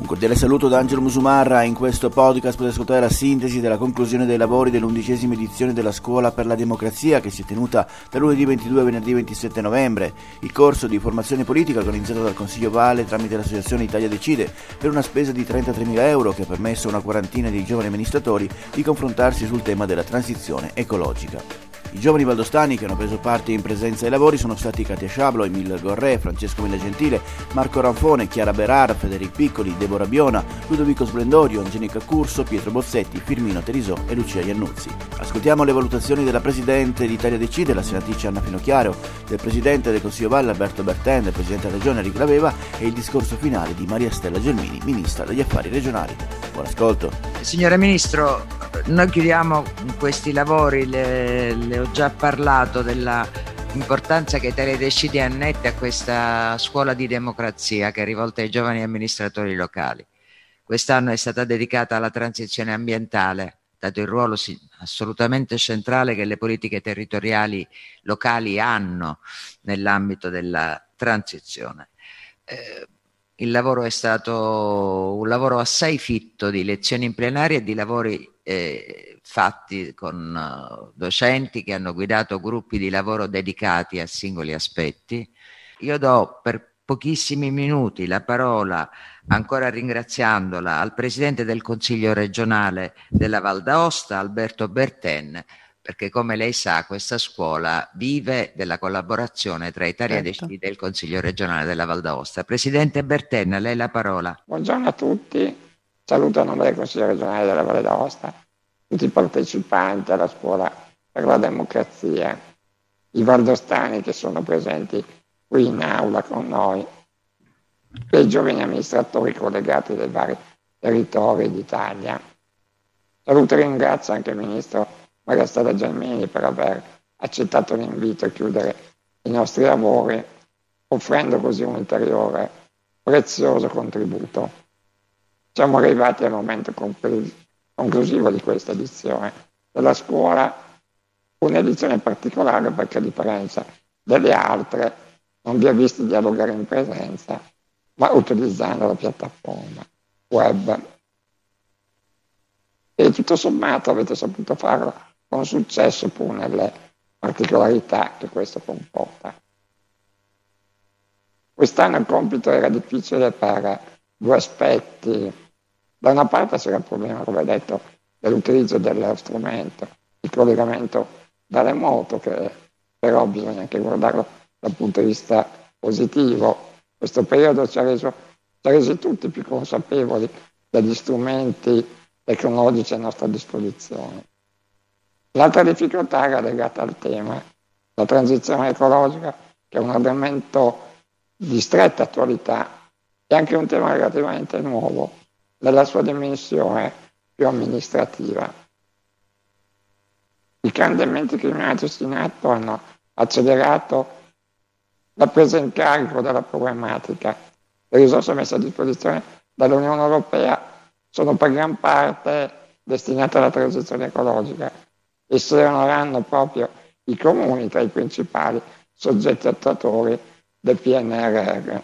Un cordiale saluto da Angelo Musumarra. In questo podcast potete ascoltare la sintesi della conclusione dei lavori dell'undicesima edizione della Scuola per la Democrazia che si è tenuta da lunedì 22 a venerdì 27 novembre. Il corso di formazione politica organizzato dal Consiglio Valle tramite l'associazione Italia Decide per una spesa di 33.000 euro che ha permesso a una quarantina di giovani amministratori di confrontarsi sul tema della transizione ecologica. I giovani valdostani che hanno preso parte in presenza ai lavori sono stati Katia Sciablo, Emil Gorré, Francesco Mille Gentile, Marco Ranfone, Chiara Berar, Federico Piccoli, Deborah Biona, Ludovico Splendorio, Angenica Curso, Pietro Bozzetti, Firmino Terisò e Lucia Iannuzzi. Ascoltiamo le valutazioni della Presidente d'Italia Decide, la senatrice Anna Finocchiaro, del Presidente del Consiglio Valle Alberto Berten, del Presidente della Regione Enrico Laveva e il discorso finale di Maria Stella Gelmini, Ministra degli Affari Regionali. Buon ascolto. Signora Ministro, noi chiudiamo questi lavori, le, le ho già parlato dell'importanza che Italia Decidi annette a questa scuola di democrazia che è rivolta ai giovani amministratori locali. Quest'anno è stata dedicata alla transizione ambientale, dato il ruolo assolutamente centrale che le politiche territoriali locali hanno nell'ambito della transizione. Eh, il lavoro è stato un lavoro assai fitto di lezioni in plenaria e di lavori eh, fatti con uh, docenti che hanno guidato gruppi di lavoro dedicati a singoli aspetti. Io do per pochissimi minuti la parola, ancora ringraziandola, al Presidente del Consiglio regionale della Val d'Aosta, Alberto Berten, perché come lei sa questa scuola vive della collaborazione tra Italia certo. Decide e il Consiglio regionale della Val d'Aosta. Presidente Bertenna, lei la parola. Buongiorno a tutti, saluto a nome del Consiglio regionale della Valle d'Aosta, tutti i partecipanti alla scuola per la democrazia, i valdostani che sono presenti qui in aula con noi, e i giovani amministratori collegati dai vari territori d'Italia. Saluto e ringrazio anche il Ministro Maria Stella Gelmini per aver accettato l'invito a chiudere i nostri lavori, offrendo così un ulteriore prezioso contributo. Siamo arrivati al momento conclusivo di questa edizione della scuola, un'edizione particolare perché a differenza delle altre non vi ha visto dialogare in presenza, ma utilizzando la piattaforma web. E tutto sommato avete saputo farlo con successo pur nelle particolarità che questo comporta. Quest'anno il compito era difficile per due aspetti. Da una parte c'era il problema, come detto, dell'utilizzo dello strumento, il collegamento da remoto, che però bisogna anche guardarlo dal punto di vista positivo. Questo periodo ci ha, reso, ci ha resi tutti più consapevoli degli strumenti tecnologici a nostra disposizione. L'altra difficoltà era legata al tema, la transizione ecologica, che è un argomento di stretta attualità e anche un tema relativamente nuovo nella sua dimensione più amministrativa. I cambiamenti climatici in atto hanno accelerato la presa in carico della problematica. Le risorse messe a disposizione dall'Unione Europea sono per gran parte destinate alla transizione ecologica e saranno proprio i comuni tra i principali soggetti attuatori del PNRR.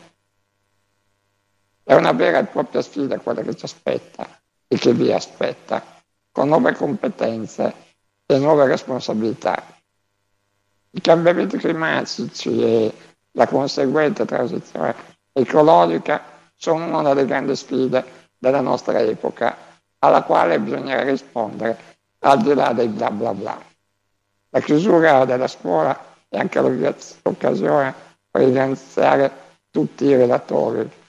È una vera e propria sfida quella che ci aspetta e che vi aspetta, con nuove competenze e nuove responsabilità. I cambiamenti climatici e la conseguente transizione ecologica sono una delle grandi sfide della nostra epoca, alla quale bisogna rispondere al di là del bla bla bla. La chiusura della scuola è anche l'occasione per ringraziare tutti i relatori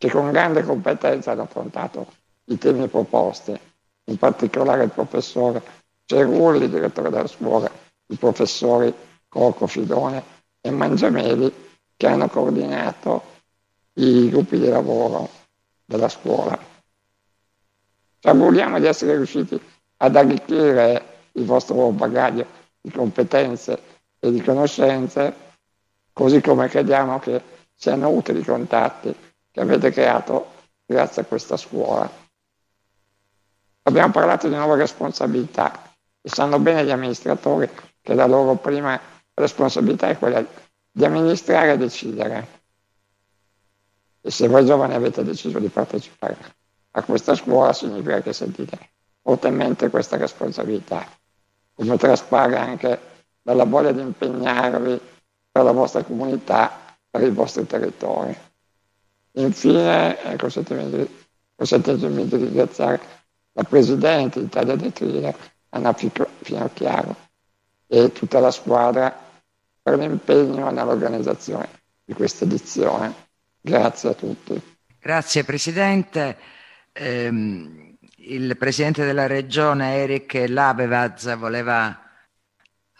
che con grande competenza hanno affrontato i temi proposti, in particolare il professore Cerulli, direttore della scuola, i professori Corco Fidone e Mangiameli che hanno coordinato i gruppi di lavoro della scuola. Ci auguriamo di essere riusciti ad arricchire il vostro bagaglio di competenze e di conoscenze, così come crediamo che siano utili i contatti che avete creato grazie a questa scuola. Abbiamo parlato di nuove responsabilità e sanno bene gli amministratori che la loro prima responsabilità è quella di amministrare e decidere. E se voi giovani avete deciso di partecipare a questa scuola significa che sentite fortemente questa responsabilità, come traspare anche dalla voglia di impegnarvi per la vostra comunità, per i vostri territori. Infine, consentitemi di ringraziare la Presidente d'Italia dei Thriller, Anna Finocchiaro, e tutta la squadra per l'impegno nell'organizzazione di questa edizione. Grazie a tutti. Grazie Presidente. Eh, il Presidente della Regione Eric Labevaz voleva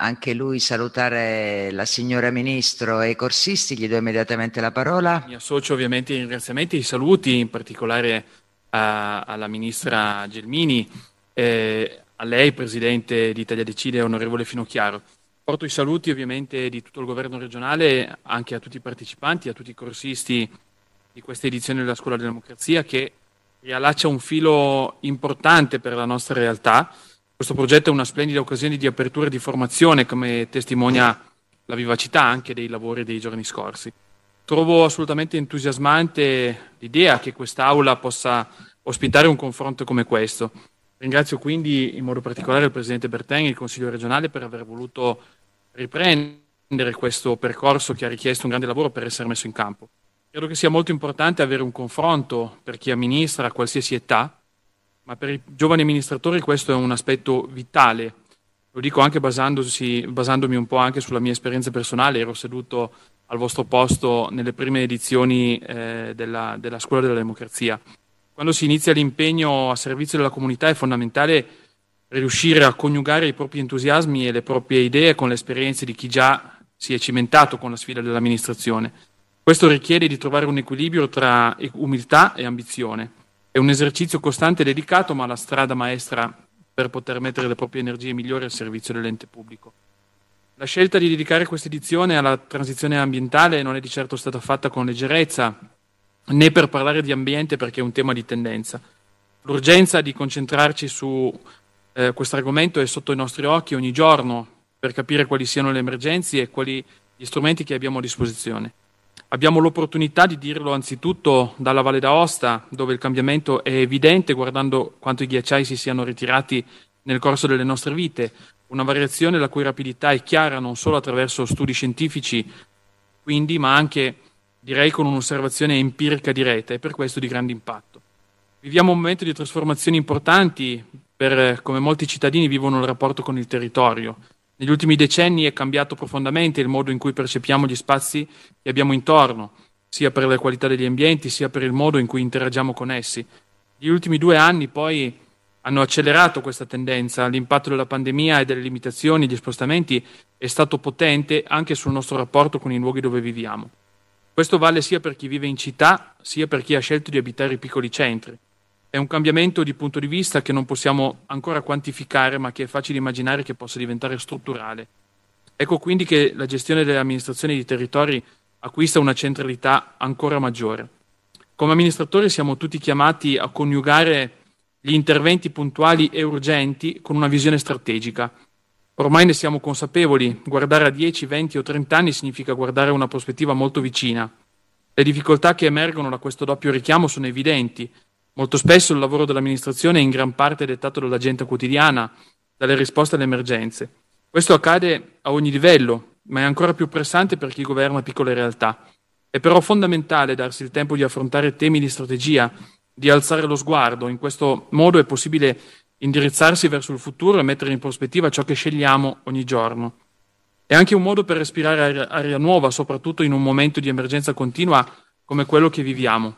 anche lui salutare la signora Ministro e i corsisti, gli do immediatamente la parola. Mi associo ovviamente ai ringraziamenti e ai saluti, in particolare a, alla Ministra Gelmini, eh, a lei Presidente di Italia Decide, onorevole Finocchiaro. Porto i saluti ovviamente di tutto il governo regionale anche a tutti i partecipanti, a tutti i corsisti di questa edizione della Scuola della Democrazia che riallaccia un filo importante per la nostra realtà questo progetto è una splendida occasione di apertura e di formazione, come testimonia la vivacità anche dei lavori dei giorni scorsi. Trovo assolutamente entusiasmante l'idea che quest'Aula possa ospitare un confronto come questo. Ringrazio quindi in modo particolare il Presidente Berteng e il Consiglio regionale per aver voluto riprendere questo percorso che ha richiesto un grande lavoro per essere messo in campo. Credo che sia molto importante avere un confronto per chi amministra a qualsiasi età ma per i giovani amministratori questo è un aspetto vitale. Lo dico anche basandomi un po' anche sulla mia esperienza personale, ero seduto al vostro posto nelle prime edizioni eh, della, della Scuola della Democrazia. Quando si inizia l'impegno a servizio della comunità è fondamentale riuscire a coniugare i propri entusiasmi e le proprie idee con le esperienze di chi già si è cimentato con la sfida dell'amministrazione. Questo richiede di trovare un equilibrio tra umiltà e ambizione. È un esercizio costante e dedicato, ma la strada maestra per poter mettere le proprie energie migliori al servizio dell'ente pubblico. La scelta di dedicare questa edizione alla transizione ambientale non è di certo stata fatta con leggerezza, né per parlare di ambiente perché è un tema di tendenza. L'urgenza di concentrarci su eh, questo argomento è sotto i nostri occhi ogni giorno per capire quali siano le emergenze e quali gli strumenti che abbiamo a disposizione. Abbiamo l'opportunità di dirlo anzitutto dalla Valle d'Aosta, dove il cambiamento è evidente guardando quanto i ghiacciai si siano ritirati nel corso delle nostre vite, una variazione la cui rapidità è chiara non solo attraverso studi scientifici, quindi, ma anche direi con un'osservazione empirica diretta e per questo di grande impatto. Viviamo un momento di trasformazioni importanti per come molti cittadini vivono il rapporto con il territorio, negli ultimi decenni è cambiato profondamente il modo in cui percepiamo gli spazi che abbiamo intorno, sia per la qualità degli ambienti, sia per il modo in cui interagiamo con essi. Gli ultimi due anni poi hanno accelerato questa tendenza, l'impatto della pandemia e delle limitazioni gli spostamenti è stato potente anche sul nostro rapporto con i luoghi dove viviamo. Questo vale sia per chi vive in città, sia per chi ha scelto di abitare i piccoli centri. È un cambiamento di punto di vista che non possiamo ancora quantificare, ma che è facile immaginare che possa diventare strutturale. Ecco quindi che la gestione delle amministrazioni di territori acquista una centralità ancora maggiore. Come amministratori siamo tutti chiamati a coniugare gli interventi puntuali e urgenti con una visione strategica. Ormai ne siamo consapevoli, guardare a 10, 20 o 30 anni significa guardare una prospettiva molto vicina. Le difficoltà che emergono da questo doppio richiamo sono evidenti Molto spesso il lavoro dell'amministrazione è in gran parte dettato dall'agenda quotidiana, dalle risposte alle emergenze. Questo accade a ogni livello, ma è ancora più pressante per chi governa piccole realtà. È però fondamentale darsi il tempo di affrontare temi di strategia, di alzare lo sguardo. In questo modo è possibile indirizzarsi verso il futuro e mettere in prospettiva ciò che scegliamo ogni giorno. È anche un modo per respirare aria nuova, soprattutto in un momento di emergenza continua come quello che viviamo.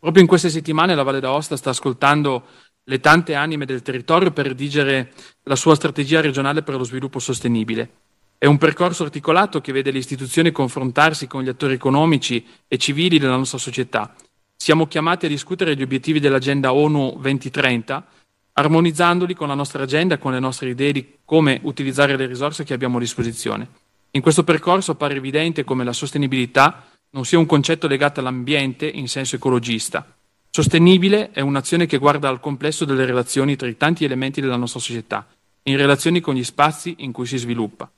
Proprio in queste settimane la Valle d'Aosta sta ascoltando le tante anime del territorio per redigere la sua strategia regionale per lo sviluppo sostenibile. È un percorso articolato che vede le istituzioni confrontarsi con gli attori economici e civili della nostra società. Siamo chiamati a discutere gli obiettivi dell'agenda ONU 2030, armonizzandoli con la nostra agenda e con le nostre idee di come utilizzare le risorse che abbiamo a disposizione. In questo percorso appare evidente come la sostenibilità non sia un concetto legato all'ambiente in senso ecologista. Sostenibile è un'azione che guarda al complesso delle relazioni tra i tanti elementi della nostra società, in relazione con gli spazi in cui si sviluppa.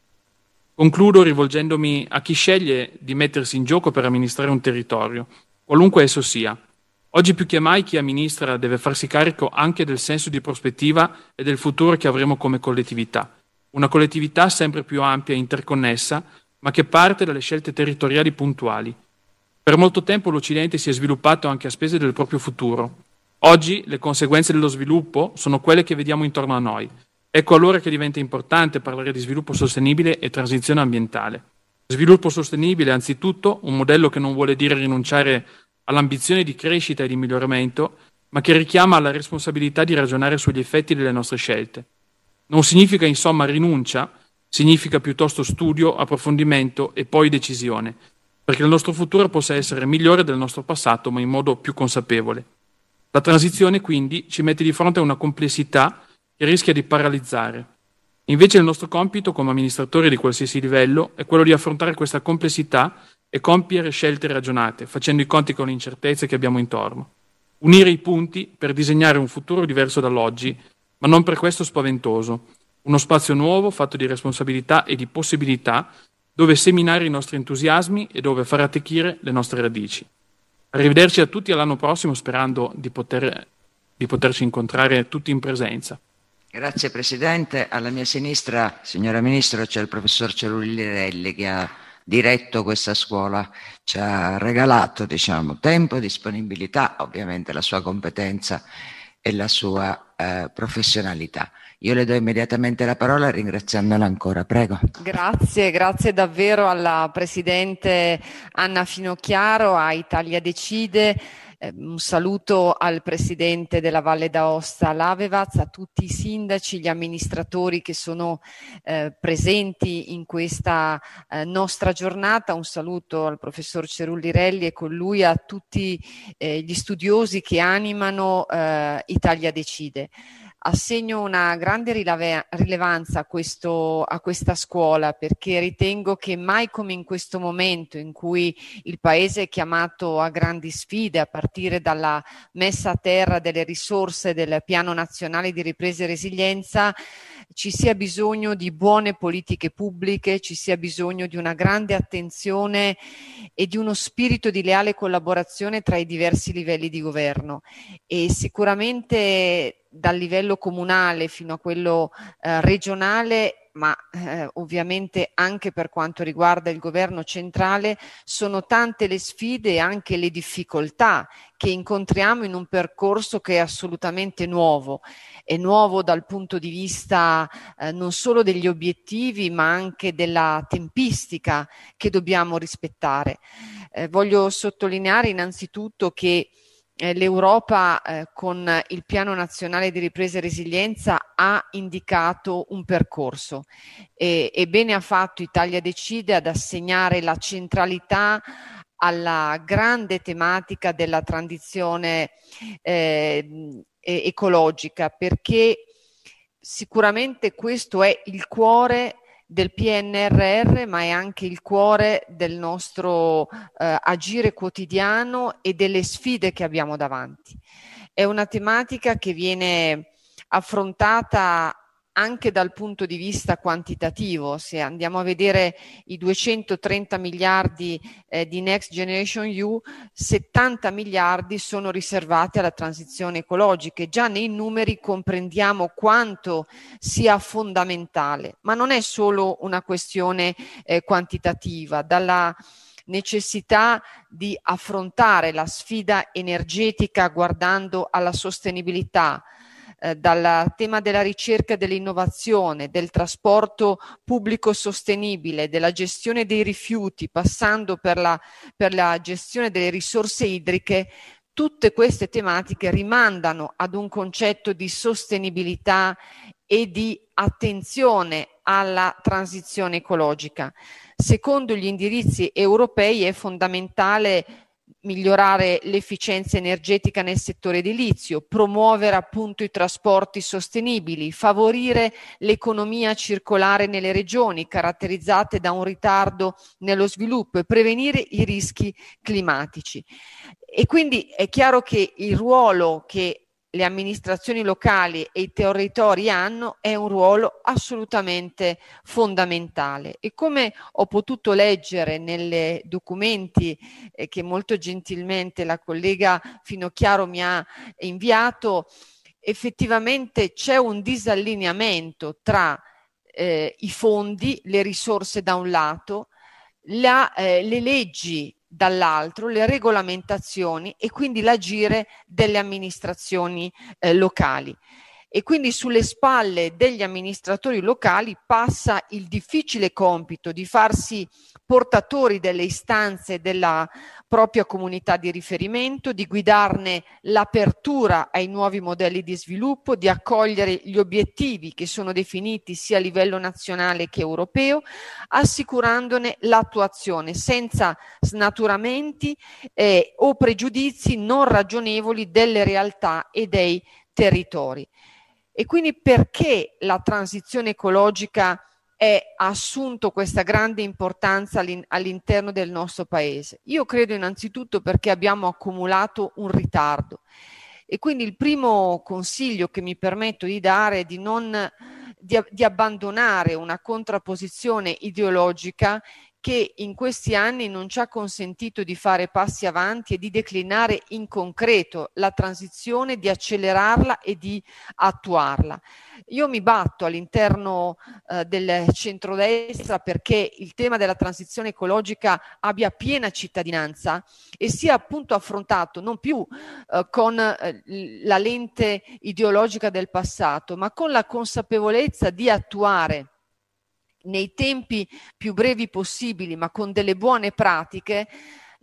Concludo rivolgendomi a chi sceglie di mettersi in gioco per amministrare un territorio. qualunque esso sia. Oggi più che mai chi amministra deve farsi carico anche del senso di prospettiva e del futuro che avremo come collettività. Una collettività sempre più ampia e interconnessa, ma che parte dalle scelte territoriali puntuali. Per molto tempo l'Occidente si è sviluppato anche a spese del proprio futuro. Oggi le conseguenze dello sviluppo sono quelle che vediamo intorno a noi. Ecco allora che diventa importante parlare di sviluppo sostenibile e transizione ambientale. Sviluppo sostenibile, anzitutto, un modello che non vuole dire rinunciare all'ambizione di crescita e di miglioramento, ma che richiama alla responsabilità di ragionare sugli effetti delle nostre scelte. Non significa insomma rinuncia, significa piuttosto studio, approfondimento e poi decisione, perché il nostro futuro possa essere migliore del nostro passato, ma in modo più consapevole. La transizione quindi ci mette di fronte a una complessità che rischia di paralizzare. Invece il nostro compito come amministratori di qualsiasi livello è quello di affrontare questa complessità e compiere scelte ragionate, facendo i conti con le incertezze che abbiamo intorno. Unire i punti per disegnare un futuro diverso dall'oggi, ma non per questo spaventoso. Uno spazio nuovo fatto di responsabilità e di possibilità dove seminare i nostri entusiasmi e dove far attecchire le nostre radici. Arrivederci a tutti all'anno prossimo sperando di, poter, di poterci incontrare tutti in presenza. Grazie Presidente. Alla mia sinistra, signora Ministro, c'è il professor Cerulli che ha diretto questa scuola, ci ha regalato diciamo, tempo, disponibilità, ovviamente la sua competenza e la sua eh, professionalità. Io le do immediatamente la parola ringraziandola ancora. Prego. Grazie, grazie davvero alla Presidente Anna Finocchiaro, a Italia Decide Ehm, un saluto al presidente della Valle d'Aosta Lavevaz, a tutti i sindaci, gli amministratori che sono eh, presenti in questa eh, nostra giornata. Un saluto al professor Cerullirelli e con lui a tutti eh, gli studiosi che animano eh, Italia Decide assegno una grande rilevanza a, questo, a, questa scuola perché ritengo che mai come in questo momento in cui il Paese è chiamato a grandi sfide a partire dalla messa a terra delle risorse del Piano Nazionale di Ripresa e Resilienza, ci sia bisogno di buone politiche pubbliche, ci sia bisogno di una grande attenzione e di uno spirito di leale collaborazione tra i diversi livelli di governo. E sicuramente dal livello comunale fino a quello eh, regionale ma eh, ovviamente anche per quanto riguarda il governo centrale, sono tante le sfide e anche le difficoltà che incontriamo in un percorso che è assolutamente nuovo. È nuovo dal punto di vista eh, non solo degli obiettivi, ma anche della tempistica che dobbiamo rispettare. Eh, voglio sottolineare innanzitutto che eh, l'Europa eh, con il Piano Nazionale di Ripresa e Resilienza ha indicato un percorso e, e bene ha fatto Italia Decide ad assegnare la centralità alla grande tematica della transizione eh, ecologica perché sicuramente questo è il cuore del PNRR, ma è anche il cuore del nostro eh, agire quotidiano e delle sfide che abbiamo davanti. È una tematica che viene affrontata anche dal punto di vista quantitativo, se andiamo a vedere i 230 miliardi eh, di Next Generation EU, 70 miliardi sono riservati alla transizione ecologica e già nei numeri comprendiamo quanto sia fondamentale, ma non è solo una questione eh, quantitativa, dalla necessità di affrontare la sfida energetica guardando alla sostenibilità, eh, dal tema della ricerca e dell'innovazione, del trasporto pubblico sostenibile, della gestione dei rifiuti, passando per la, per la gestione delle risorse idriche, tutte queste tematiche rimandano ad un concetto di sostenibilità e di attenzione alla transizione ecologica. Secondo gli indirizzi europei è fondamentale migliorare l'efficienza energetica nel settore edilizio, promuovere appunto i trasporti sostenibili, favorire l'economia circolare nelle regioni caratterizzate da un ritardo nello sviluppo e prevenire i rischi climatici. E quindi è chiaro che il ruolo che le amministrazioni locali e i territori hanno è un ruolo assolutamente fondamentale. E come ho potuto leggere nei documenti eh, che molto gentilmente la collega Finocchiaro mi ha inviato, effettivamente c'è un disallineamento tra eh, i fondi, le risorse da un lato, la, eh, le leggi dall'altro le regolamentazioni e quindi l'agire delle amministrazioni eh, locali. E quindi sulle spalle degli amministratori locali passa il difficile compito di farsi portatori delle istanze della propria comunità di riferimento, di guidarne l'apertura ai nuovi modelli di sviluppo, di accogliere gli obiettivi che sono definiti sia a livello nazionale che europeo, assicurandone l'attuazione senza snaturamenti eh, o pregiudizi non ragionevoli delle realtà e dei territori. E quindi perché la transizione ecologica è assunto questa grande importanza all'interno del nostro paese? Io credo innanzitutto perché abbiamo accumulato un ritardo e quindi il primo consiglio che mi permetto di dare è di non di, di abbandonare una contrapposizione ideologica che in questi anni non ci ha consentito di fare passi avanti e di declinare in concreto la transizione, di accelerarla e di attuarla. Io mi batto all'interno eh, del centrodestra perché il tema della transizione ecologica abbia piena cittadinanza e sia appunto affrontato non più eh, con eh, la lente ideologica del passato, ma con la consapevolezza di attuare nei tempi più brevi possibili, ma con delle buone pratiche,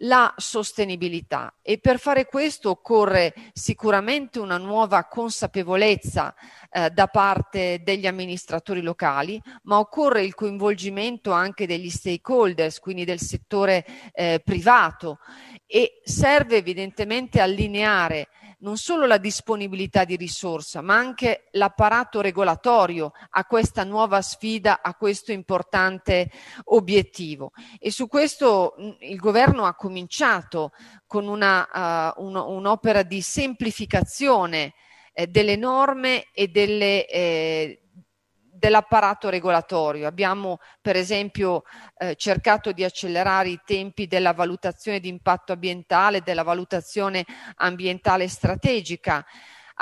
la sostenibilità. E per fare questo occorre sicuramente una nuova consapevolezza eh, da parte degli amministratori locali, ma occorre il coinvolgimento anche degli stakeholders, quindi del settore eh, privato. E serve evidentemente allineare non solo la disponibilità di risorsa, ma anche l'apparato regolatorio a questa nuova sfida, a questo importante obiettivo. E su questo il governo ha cominciato con una, uh, un, un'opera di semplificazione eh, delle norme e delle, eh, dell'apparato regolatorio. Abbiamo per esempio eh, cercato di accelerare i tempi della valutazione di impatto ambientale, della valutazione ambientale strategica.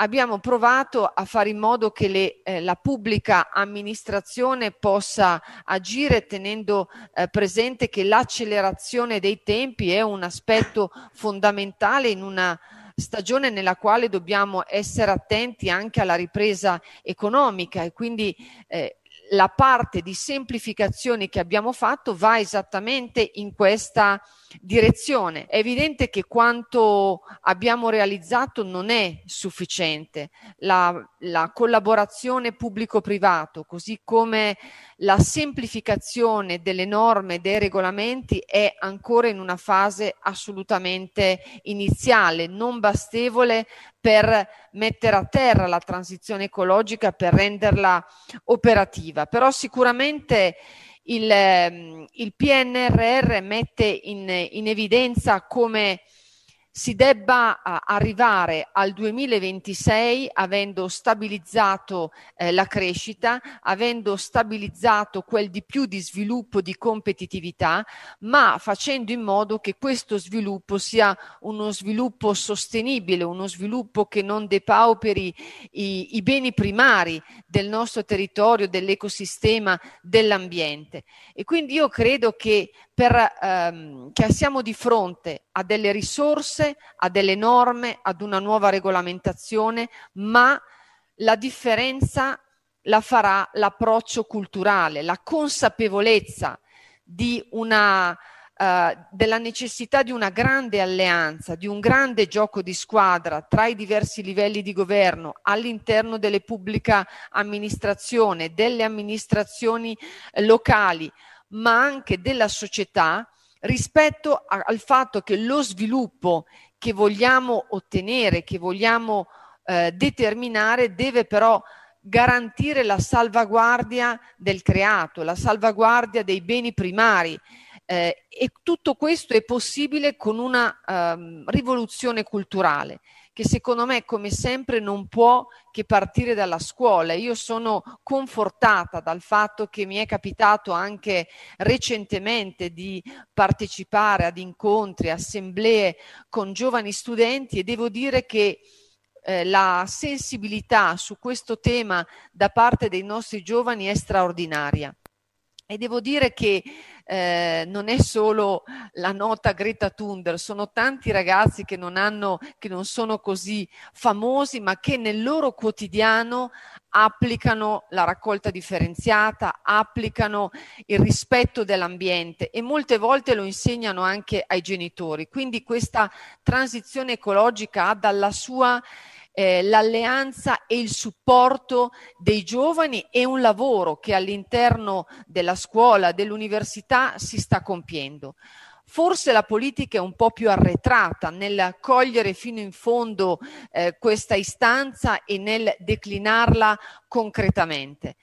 Abbiamo provato a fare in modo che le, eh, la pubblica amministrazione possa agire tenendo eh, presente che l'accelerazione dei tempi è un aspetto fondamentale in una stagione nella quale dobbiamo essere attenti anche alla ripresa economica e quindi eh, la parte di semplificazione che abbiamo fatto va esattamente in questa direzione. È evidente che quanto abbiamo realizzato non è sufficiente. La, la collaborazione pubblico-privato, così come la semplificazione delle norme e dei regolamenti è ancora in una fase assolutamente iniziale, non bastevole per mettere a terra la transizione ecologica, per renderla operativa. Però sicuramente il, ehm, il PNRR mette in, in evidenza come si debba arrivare al 2026 avendo stabilizzato eh, la crescita, avendo stabilizzato quel di più di sviluppo, di competitività, ma facendo in modo che questo sviluppo sia uno sviluppo sostenibile, uno sviluppo che non depauperi i, i beni primari del nostro territorio, dell'ecosistema, dell'ambiente. E quindi io credo che per, ehm, che siamo di fronte a delle risorse, a delle norme, ad una nuova regolamentazione, ma la differenza la farà l'approccio culturale, la consapevolezza una, Uh, della necessità di una grande alleanza, di un grande gioco di squadra tra i diversi livelli di governo all'interno delle pubbliche amministrazioni, delle amministrazioni eh, locali, ma anche della società rispetto a, al fatto che lo sviluppo che vogliamo ottenere, che vogliamo eh, determinare, deve però garantire la salvaguardia del creato, la salvaguardia dei beni primari. Eh, e tutto questo è possibile con una um, rivoluzione culturale che secondo me, come sempre, non può che partire dalla scuola. Io sono confortata dal fatto che mi è capitato anche recentemente di partecipare ad incontri, assemblee con giovani studenti e devo dire che eh, la sensibilità su questo tema da parte dei nostri giovani è straordinaria. E devo dire che eh, non è solo la nota Greta Thunberg, sono tanti ragazzi che non, hanno, che non sono così famosi, ma che nel loro quotidiano applicano la raccolta differenziata, applicano il rispetto dell'ambiente e molte volte lo insegnano anche ai genitori. Quindi questa transizione ecologica ha dalla sua eh, l'alleanza e il supporto dei giovani e un lavoro che all'interno della scuola, dell'università si sta compiendo. Forse la politica è un po' più arretrata nel cogliere fino in fondo eh, questa istanza e nel declinarla concretamente.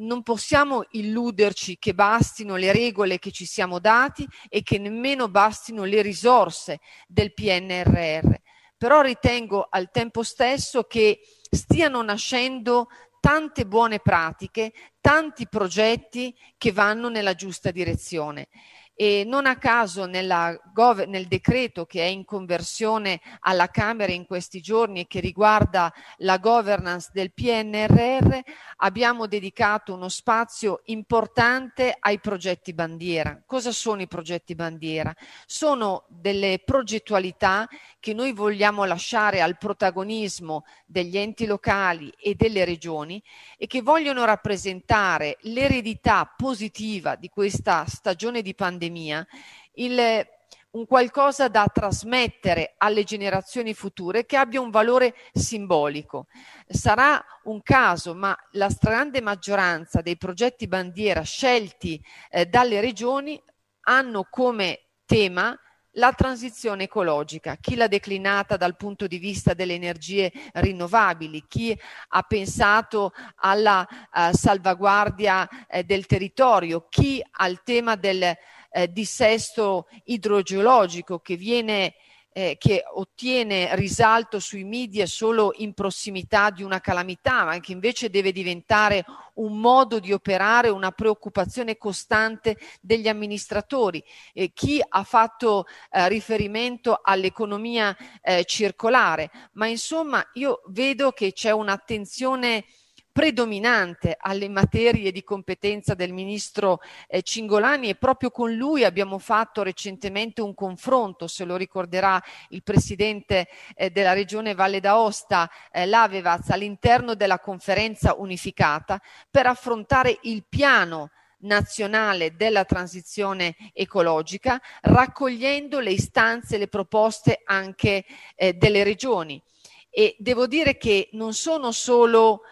Non possiamo illuderci che bastino le regole che ci siamo dati e che nemmeno bastino le risorse del PNRR però ritengo al tempo stesso che stiano nascendo tante buone pratiche, tanti progetti che vanno nella giusta direzione e non a caso gov- nel decreto che è in conversione alla Camera in questi giorni e che riguarda la governance del PNRR abbiamo dedicato uno spazio importante ai progetti bandiera. Cosa sono i progetti bandiera? Sono delle progettualità che noi vogliamo lasciare al protagonismo degli enti locali e delle regioni e che vogliono rappresentare l'eredità positiva di questa stagione di pandemia pandemia, il, un qualcosa da trasmettere alle generazioni future che abbia un valore simbolico. Sarà un caso, ma la stragrande maggioranza dei progetti bandiera scelti eh, dalle regioni hanno come tema la transizione ecologica, chi l'ha declinata dal punto di vista delle energie rinnovabili, chi ha pensato alla uh, salvaguardia uh, del territorio, chi al tema del eh, dissesto idrogeologico che viene eh, che ottiene risalto sui media solo in prossimità di una calamità, ma che invece deve diventare un modo di operare, una preoccupazione costante degli amministratori. Eh, chi ha fatto eh, riferimento all'economia eh, circolare, ma insomma io vedo che c'è un'attenzione predominante alle materie di competenza del ministro eh, Cingolani e proprio con lui abbiamo fatto recentemente un confronto, se lo ricorderà il presidente eh, della regione Valle d'Aosta, eh, Lavevaz, all'interno della conferenza unificata per affrontare il piano nazionale della transizione ecologica, raccogliendo le istanze e le proposte anche eh, delle regioni. E devo dire che non sono solo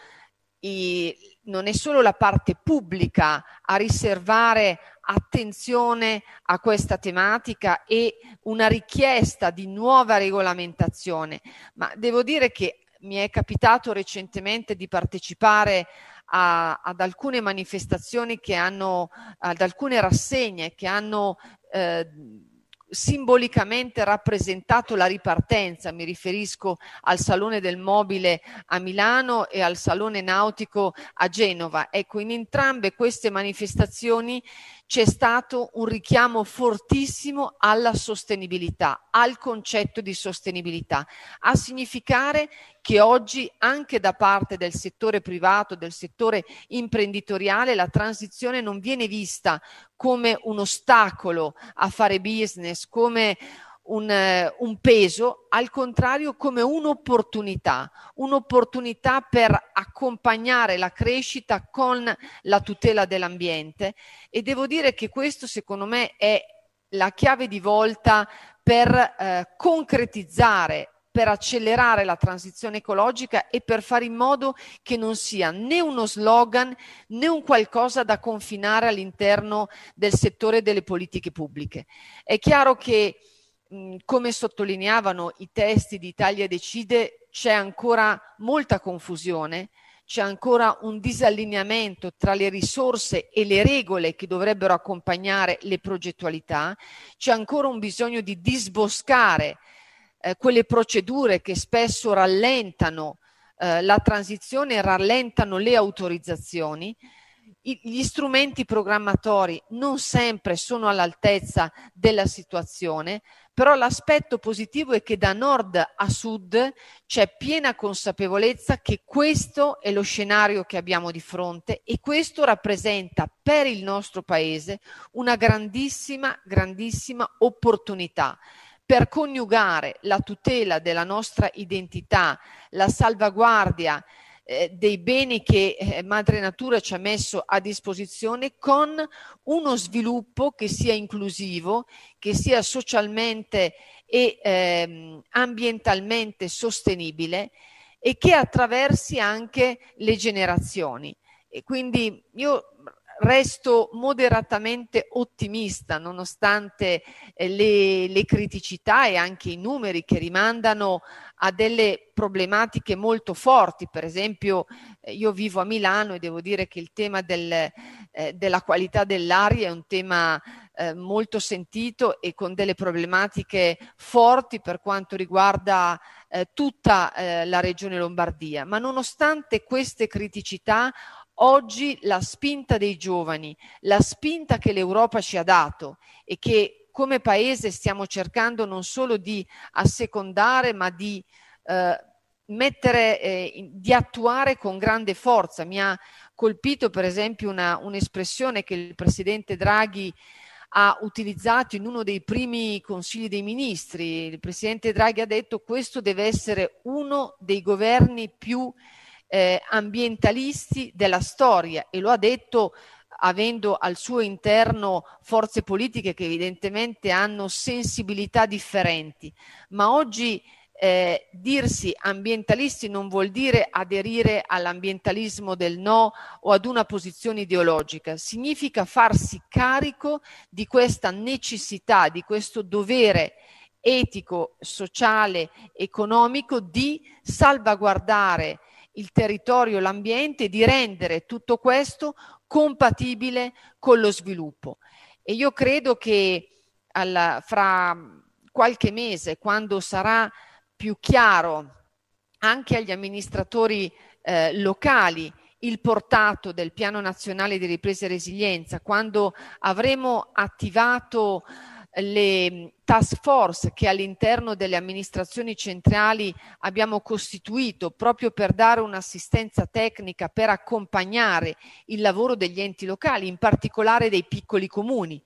i, non è solo la parte pubblica a riservare attenzione a questa tematica e una richiesta di nuova regolamentazione, ma devo dire che mi è capitato recentemente di partecipare a, ad alcune manifestazioni che hanno, ad alcune rassegne che hanno eh, simbolicamente rappresentato la ripartenza, mi riferisco al Salone del Mobile a Milano e al Salone Nautico a Genova. Ecco, in entrambe queste manifestazioni c'è stato un richiamo fortissimo alla sostenibilità, al concetto di sostenibilità, a significare che oggi anche da parte del settore privato, del settore imprenditoriale, la transizione non viene vista come un ostacolo a fare business, come un, eh, un, peso, al contrario come un'opportunità, un'opportunità per accompagnare la crescita con la tutela dell'ambiente. E devo dire che questo secondo me è la chiave di volta per eh, concretizzare per accelerare la transizione ecologica e per fare in modo che non sia né uno slogan né un qualcosa da confinare all'interno del settore delle politiche pubbliche. È chiaro che come sottolineavano i testi di Italia Decide, c'è ancora molta confusione, c'è ancora un disallineamento tra le risorse e le regole che dovrebbero accompagnare le progettualità, c'è ancora un bisogno di disboscare eh, quelle procedure che spesso rallentano eh, la transizione rallentano le autorizzazioni gli strumenti programmatori non sempre sono all'altezza della situazione, però l'aspetto positivo è che da nord a sud c'è piena consapevolezza che questo è lo scenario che abbiamo di fronte e questo rappresenta per il nostro paese una grandissima, grandissima opportunità per coniugare la tutela della nostra identità, la salvaguardia eh, dei beni che eh, Madre Natura ci ha messo a disposizione con uno sviluppo che sia inclusivo, che sia socialmente e ehm, ambientalmente sostenibile e che attraversi anche le generazioni. E quindi io resto moderatamente ottimista nonostante eh, le, le, criticità e anche i numeri che rimandano a delle problematiche molto forti. Per esempio, eh, io vivo a Milano e devo dire che il tema del, eh, della qualità dell'aria è un tema eh, molto sentito e con delle problematiche forti per quanto riguarda eh, tutta eh, la regione Lombardia. Ma nonostante queste criticità, Oggi la spinta dei giovani, la spinta che l'Europa ci ha dato e che come Paese stiamo cercando non solo di assecondare, ma di eh, mettere, eh, di attuare con grande forza. Mi ha colpito per esempio una, un'espressione che il Presidente Draghi ha utilizzato in uno dei primi consigli dei ministri. Il Presidente Draghi ha detto questo deve essere uno dei governi più eh, ambientalisti della storia e lo ha detto avendo al suo interno forze politiche che evidentemente hanno sensibilità differenti, ma oggi eh, dirsi ambientalisti non vuol dire aderire all'ambientalismo del no o ad una posizione ideologica, significa farsi carico di questa necessità, di questo dovere etico, sociale, economico di salvaguardare il territorio, l'ambiente di rendere tutto questo compatibile con lo sviluppo. E io credo che alla, fra qualche mese, quando sarà più chiaro anche agli amministratori eh, locali il portato del Piano Nazionale di Ripresa e Resilienza, quando avremo attivato le task force che all'interno delle amministrazioni centrali abbiamo costituito proprio per dare un'assistenza tecnica per accompagnare il lavoro degli enti locali, in particolare dei piccoli comuni,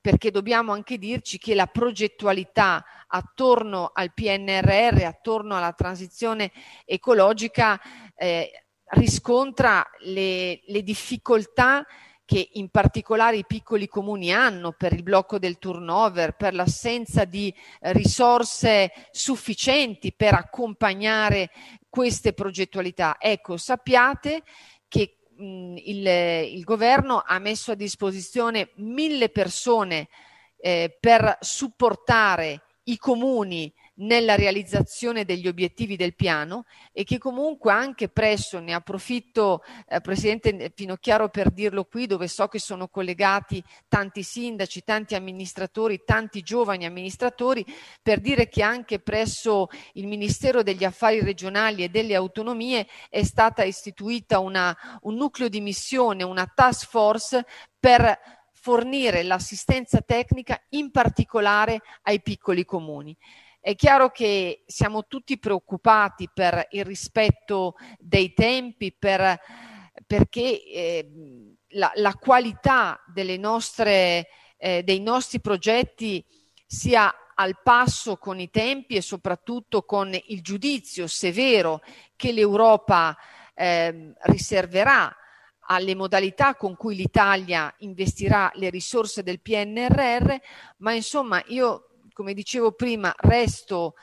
perché dobbiamo anche dirci che la progettualità attorno al PNRR, attorno alla transizione ecologica, eh, riscontra le, le difficoltà che in particolare i piccoli comuni hanno per il blocco del turnover, per l'assenza di risorse sufficienti per accompagnare queste progettualità. Ecco, sappiate che mh, il, il, governo ha messo a disposizione mille persone eh, per supportare i comuni nella realizzazione degli obiettivi del piano e che comunque anche presso, ne approfitto eh, Presidente Finocchiaro per dirlo qui dove so che sono collegati tanti sindaci, tanti amministratori, tanti giovani amministratori, per dire che anche presso il Ministero degli Affari regionali e delle autonomie è stata istituita una, un nucleo di missione, una task force per fornire l'assistenza tecnica in particolare ai piccoli comuni. È chiaro che siamo tutti preoccupati per il rispetto dei tempi, per, perché eh, la, la, qualità nostre, eh, dei nostri progetti sia al passo con i tempi e soprattutto con il giudizio severo che l'Europa eh, riserverà alle modalità con cui l'Italia investirà le risorse del PNRR, ma insomma io come dicevo prima, resto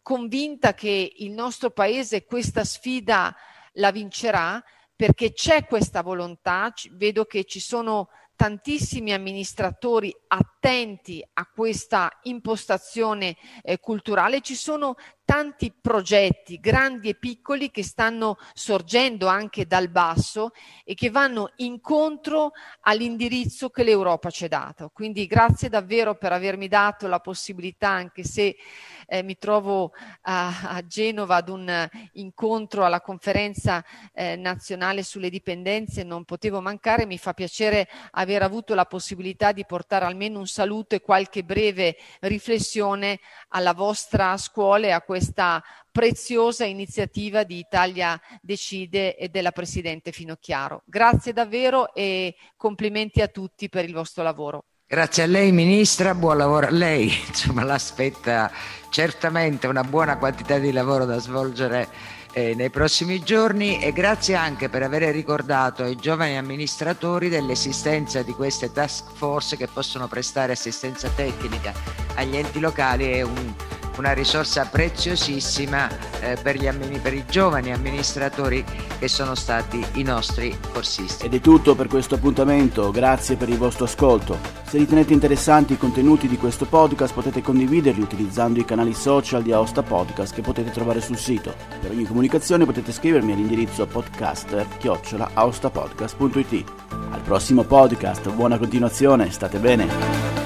convinta che il nostro Paese questa sfida la vincerà perché c'è questa volontà, vedo che ci sono tantissimi amministratori attenti a questa impostazione eh, culturale, ci sono tanti progetti, grandi e piccoli, che stanno sorgendo anche dal basso e che vanno incontro all'indirizzo che l'Europa ci ha dato. Quindi grazie davvero per avermi dato la possibilità, anche se eh, mi trovo a, a, Genova ad un incontro alla conferenza eh, nazionale sulle dipendenze, non potevo mancare, mi fa piacere aver avuto la possibilità di portare almeno un saluto e qualche breve riflessione alla vostra scuola e a questa preziosa iniziativa di Italia Decide e della Presidente Finocchiaro. Grazie davvero e complimenti a tutti per il vostro lavoro. Grazie a lei Ministra, buon lavoro a lei, insomma l'aspetta certamente una buona quantità di lavoro da svolgere eh, nei prossimi giorni e grazie anche per aver ricordato ai giovani amministratori dell'esistenza di queste task force che possono prestare assistenza tecnica agli enti locali e un una risorsa preziosissima eh, per, gli, per i giovani amministratori che sono stati i nostri corsisti. Ed è tutto per questo appuntamento, grazie per il vostro ascolto. Se ritenete interessanti i contenuti di questo podcast potete condividerli utilizzando i canali social di Aosta Podcast che potete trovare sul sito. Per ogni comunicazione potete scrivermi all'indirizzo podcaster-aostapodcast.it. Al prossimo podcast, buona continuazione, state bene!